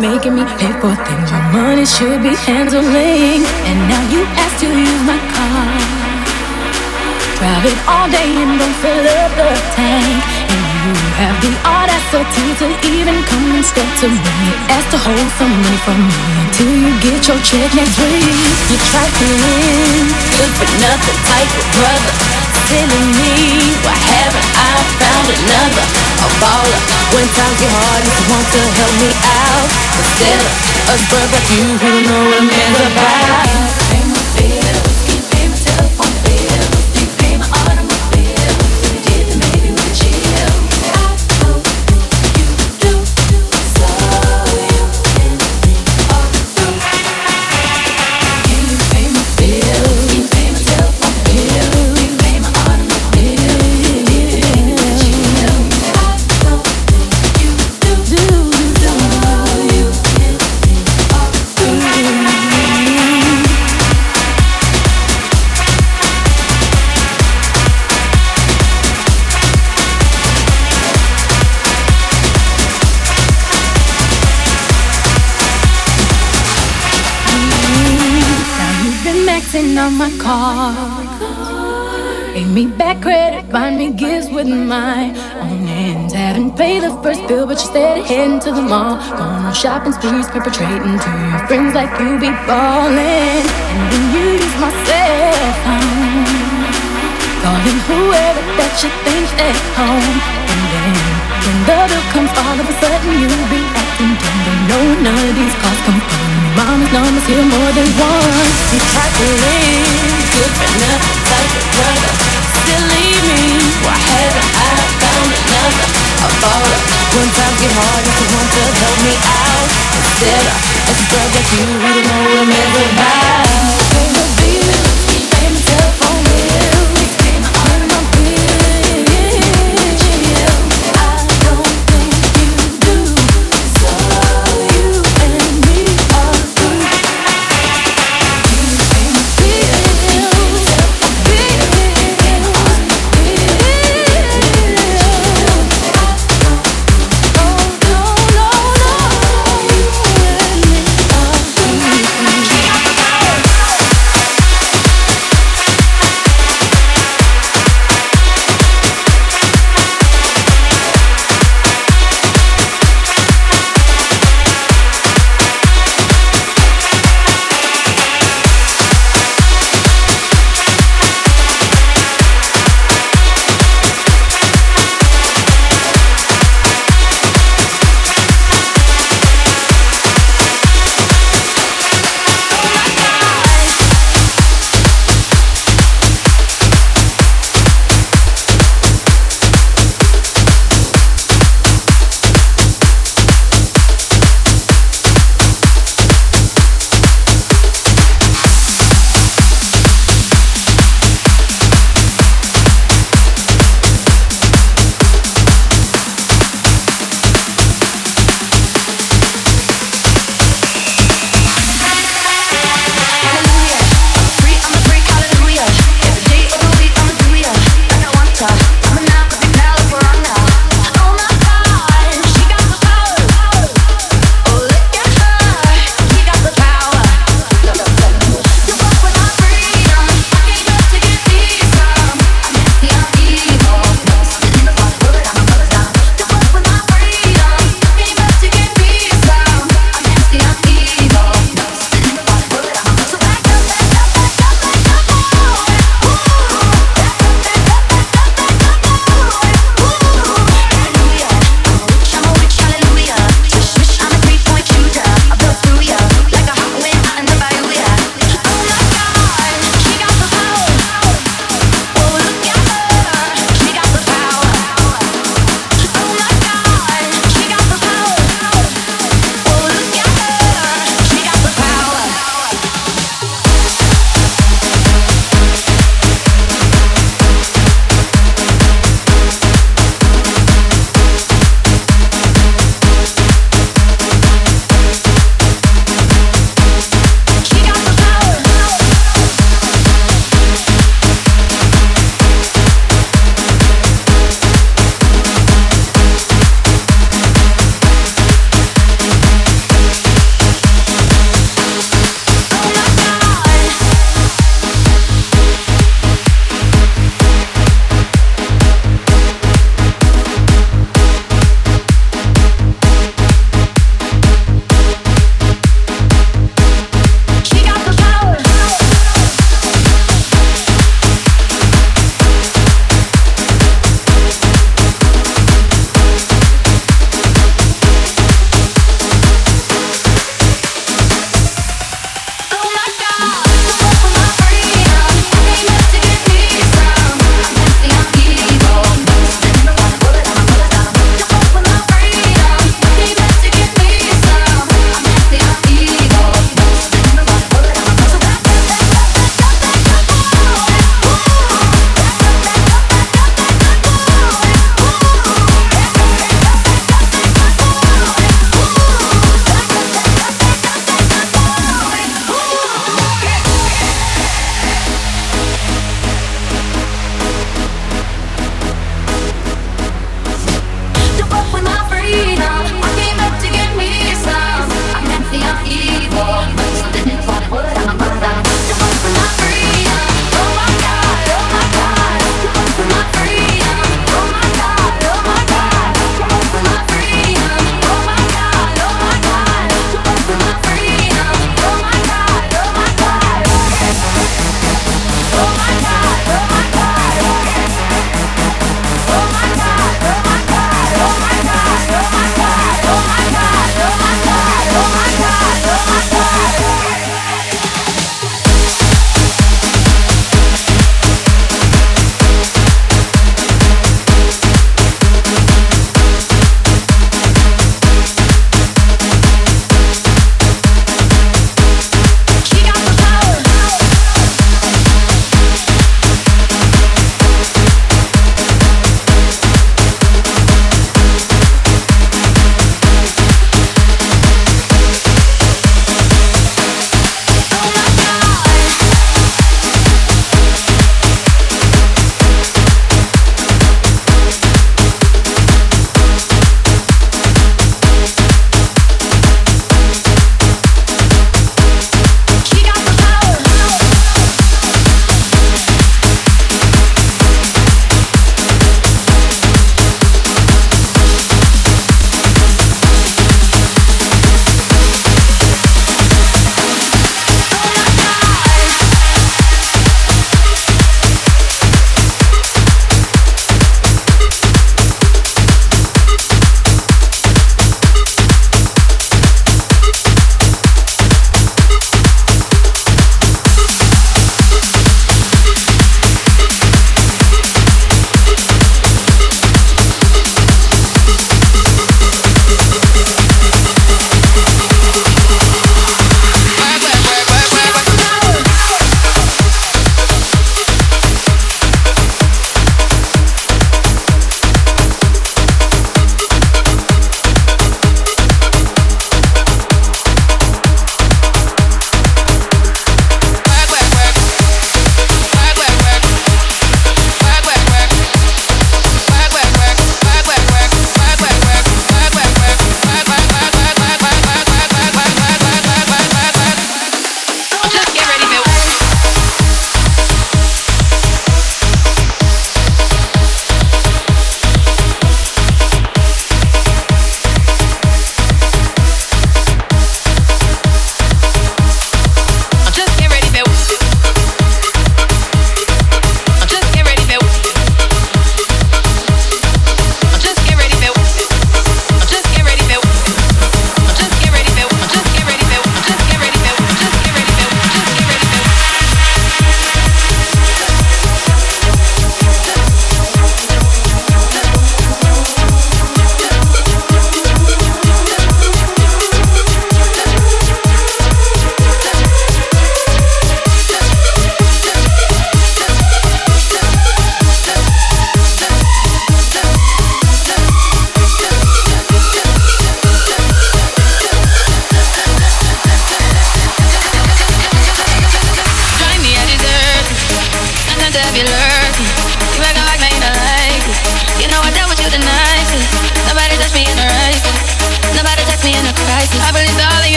making me pay for things your money should be handling. And now you ask to use my car. Drive it all day and don't fill up the tank. And you have the audacity to even come and step to me. Ask to hold some money from me until you get your check next week. You try to trifling, good for nothing type of brother. Silly me, why haven't I found another? A baller, when times get hard, you want to help me out. Instead of a bird like you who don't know what man's about. But you stayed heading to the mall. Going on shopping sprees, perpetrating to your friends like you be ballin'. And then you use my cell phone, calling whoever that you think's at home. And then when the bill comes, all of a sudden you be acting dumb. Don't know none of these calls come from. Mama's numbers here more than once. You try to live good for nothing type of brother. Still leave me. Why haven't I found another? A baller. When times get hard, if you want to help me out. Instead, it's a girl like you don't know what I'm about. Pay the bills,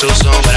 So on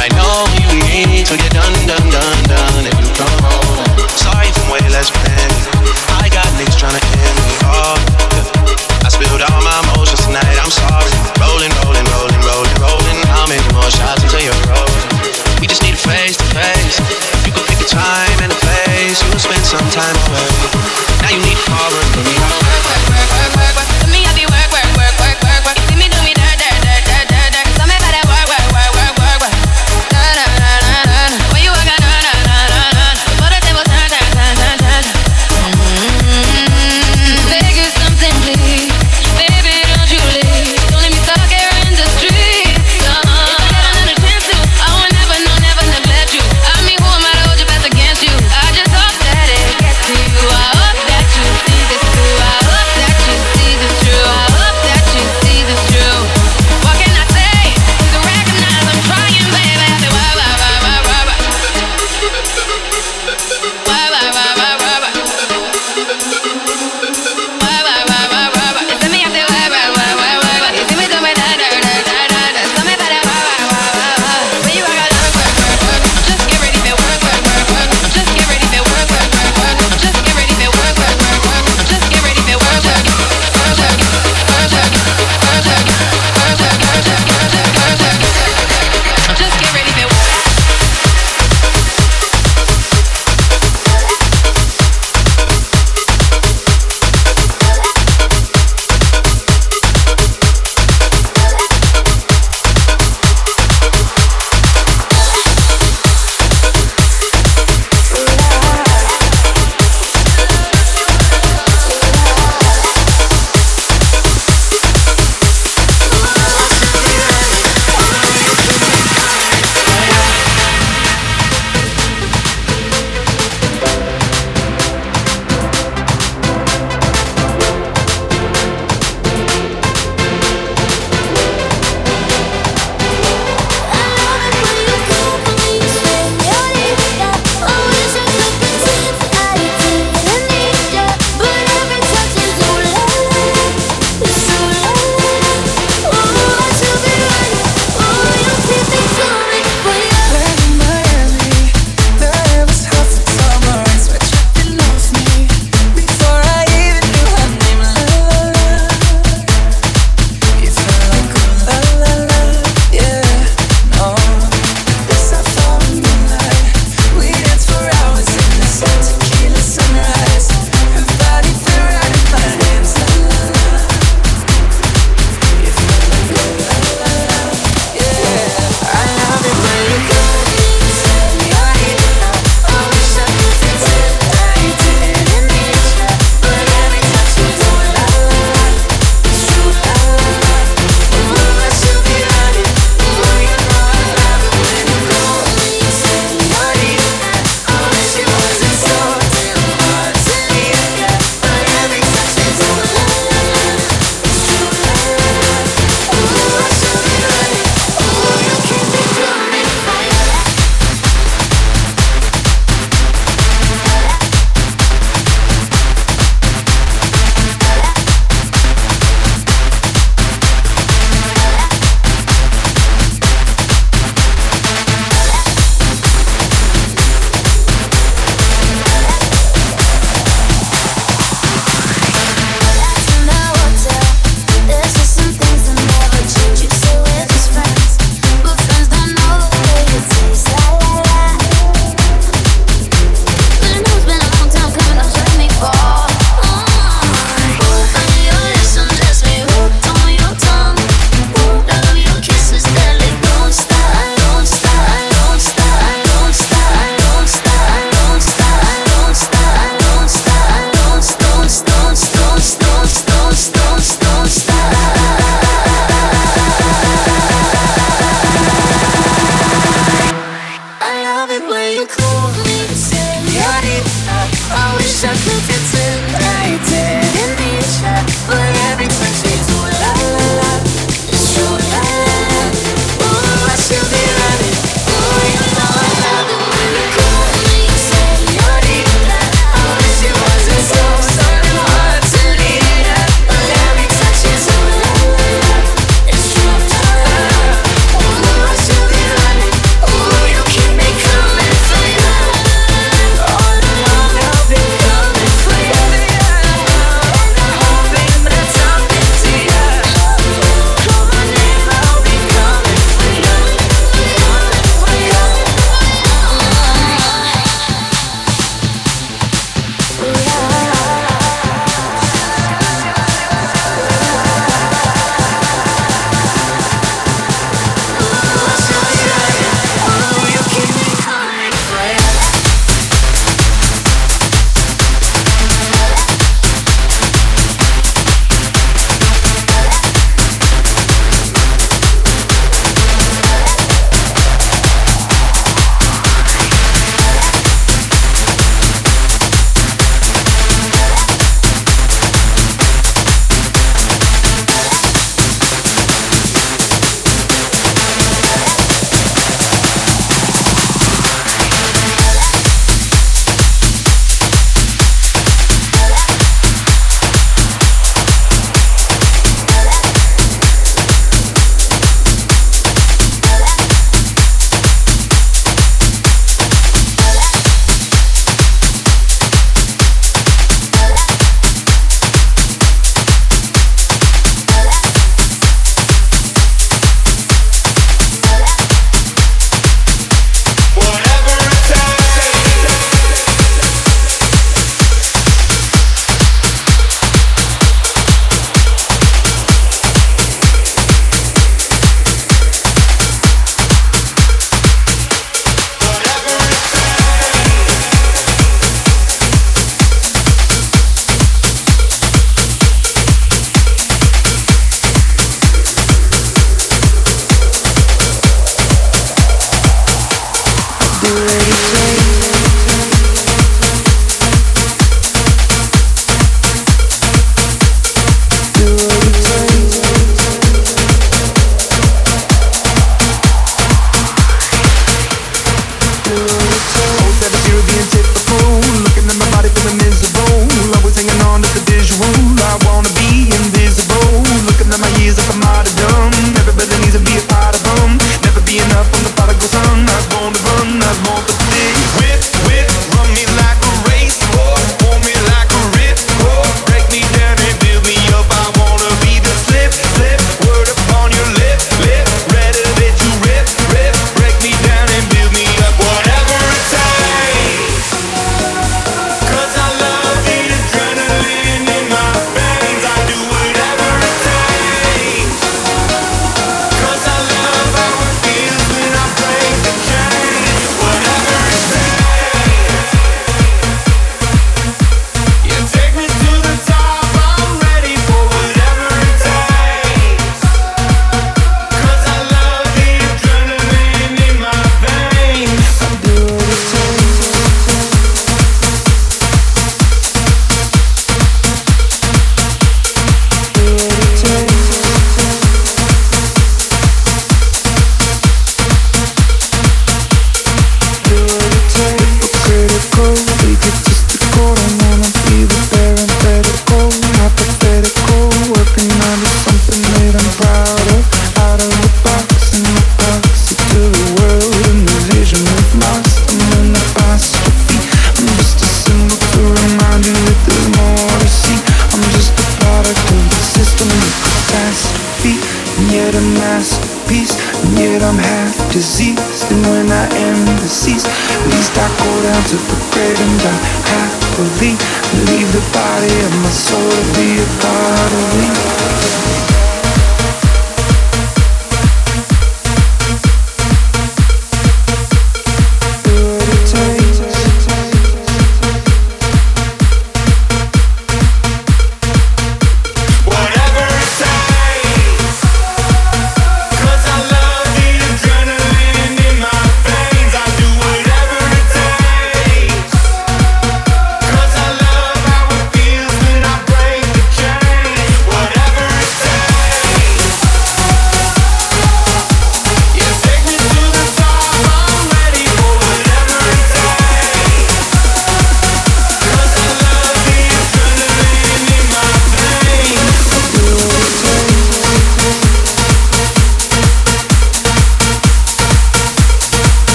my soul be a part of me.